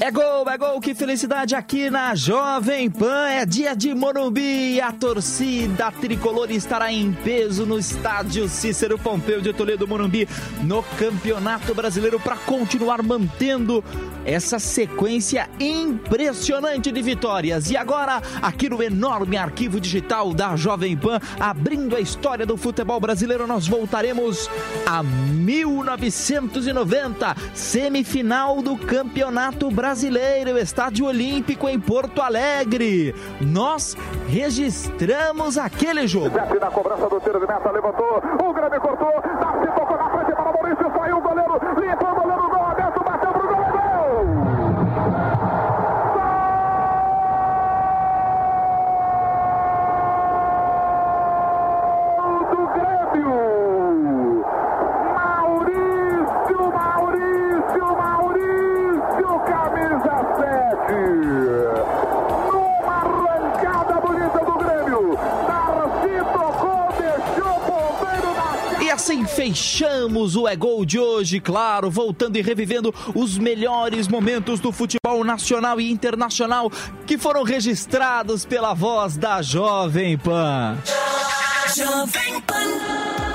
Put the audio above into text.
É gol, é gol, que felicidade aqui na Jovem Pan. É dia de Morumbi. A torcida tricolor estará em peso no estádio Cícero Pompeu de Toledo Morumbi no Campeonato Brasileiro para continuar mantendo essa sequência impressionante de vitórias. E agora, aqui no enorme arquivo digital da Jovem Pan, abrindo a história do futebol brasileiro, nós voltaremos a 1990, semifinal do Campeonato Brasileiro Brasileiro, Estádio Olímpico em Porto Alegre. Nós registramos aquele jogo. Na cobrança do tiro de meta, levantou, o assim fechamos o É Gol de hoje, claro, voltando e revivendo os melhores momentos do futebol nacional e internacional que foram registrados pela voz da Jovem Pan. Jovem Pan.